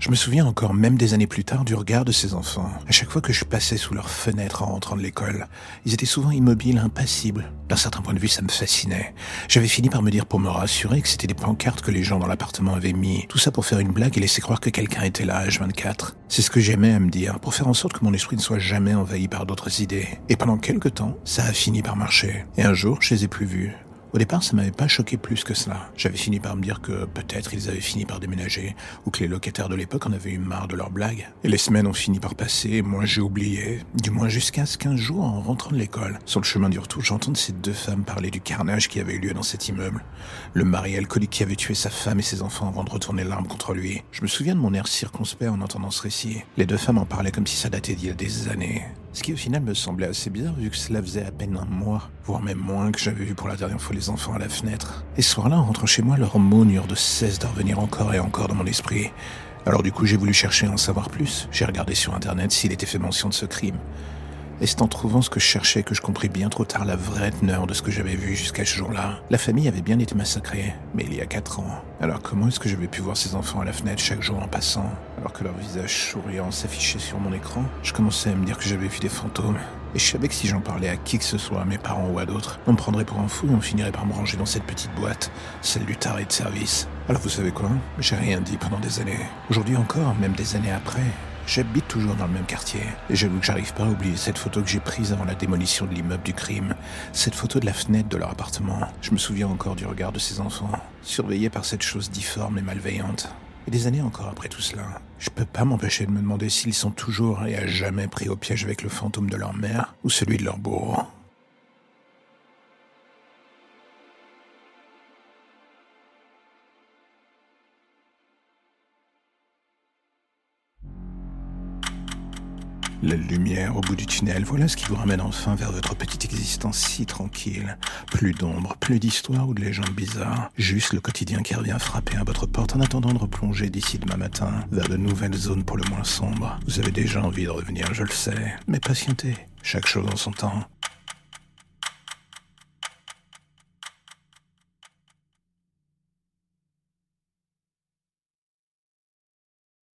Je me souviens encore, même des années plus tard, du regard de ces enfants. À chaque fois que je passais sous leurs fenêtres en rentrant de l'école, ils étaient souvent immobiles, impassibles. D'un certain point de vue, ça me fascinait. J'avais fini par me dire pour me rassurer que c'était des pancartes que les gens dans l'appartement avaient mis. Tout ça pour faire une blague et laisser croire que quelqu'un était là, H24. C'est ce que j'aimais à me dire, pour faire en sorte que mon esprit ne soit jamais envahi par d'autres idées. Et pendant quelques temps, ça a fini par marcher. Et un jour, je les ai plus vus. Au départ, ça m'avait pas choqué plus que cela. J'avais fini par me dire que peut-être ils avaient fini par déménager, ou que les locataires de l'époque en avaient eu marre de leurs blagues. Et les semaines ont fini par passer, et moi j'ai oublié. Du moins jusqu'à ce qu'un jour, en rentrant de l'école, sur le chemin du retour, j'entende ces deux femmes parler du carnage qui avait eu lieu dans cet immeuble. Le mari alcoolique qui avait tué sa femme et ses enfants avant de retourner l'arme contre lui. Je me souviens de mon air circonspect en entendant ce récit. Les deux femmes en parlaient comme si ça datait d'il y a des années. Ce qui au final me semblait assez bizarre vu que cela faisait à peine un mois, voire même moins que j'avais vu pour la dernière fois les enfants à la fenêtre. Et ce soir-là, en rentrant chez moi, leurs mots n'eurent de cesse de revenir encore et encore dans mon esprit. Alors du coup, j'ai voulu chercher à en savoir plus. J'ai regardé sur internet s'il était fait mention de ce crime. Et c'est en trouvant ce que je cherchais que je compris bien trop tard la vraie teneur de ce que j'avais vu jusqu'à ce jour-là. La famille avait bien été massacrée, mais il y a quatre ans. Alors comment est-ce que j'avais pu voir ces enfants à la fenêtre chaque jour en passant, alors que leur visage souriant s'affichait sur mon écran? Je commençais à me dire que j'avais vu des fantômes. Et je savais que si j'en parlais à qui que ce soit, à mes parents ou à d'autres, on me prendrait pour un fou et on finirait par me ranger dans cette petite boîte, celle du taré de service. Alors vous savez quoi? J'ai rien dit pendant des années. Aujourd'hui encore, même des années après, J'habite toujours dans le même quartier, et j'avoue que j'arrive pas à oublier cette photo que j'ai prise avant la démolition de l'immeuble du crime, cette photo de la fenêtre de leur appartement. Je me souviens encore du regard de ces enfants, surveillés par cette chose difforme et malveillante. Et des années encore après tout cela, je peux pas m'empêcher de me demander s'ils sont toujours et à jamais pris au piège avec le fantôme de leur mère ou celui de leur bourreau. La lumière au bout du tunnel, voilà ce qui vous ramène enfin vers votre petite existence si tranquille. Plus d'ombre, plus d'histoire ou de légendes bizarres. Juste le quotidien qui revient frapper à votre porte en attendant de replonger d'ici demain matin vers de nouvelles zones pour le moins sombres. Vous avez déjà envie de revenir, je le sais. Mais patientez, chaque chose en son temps.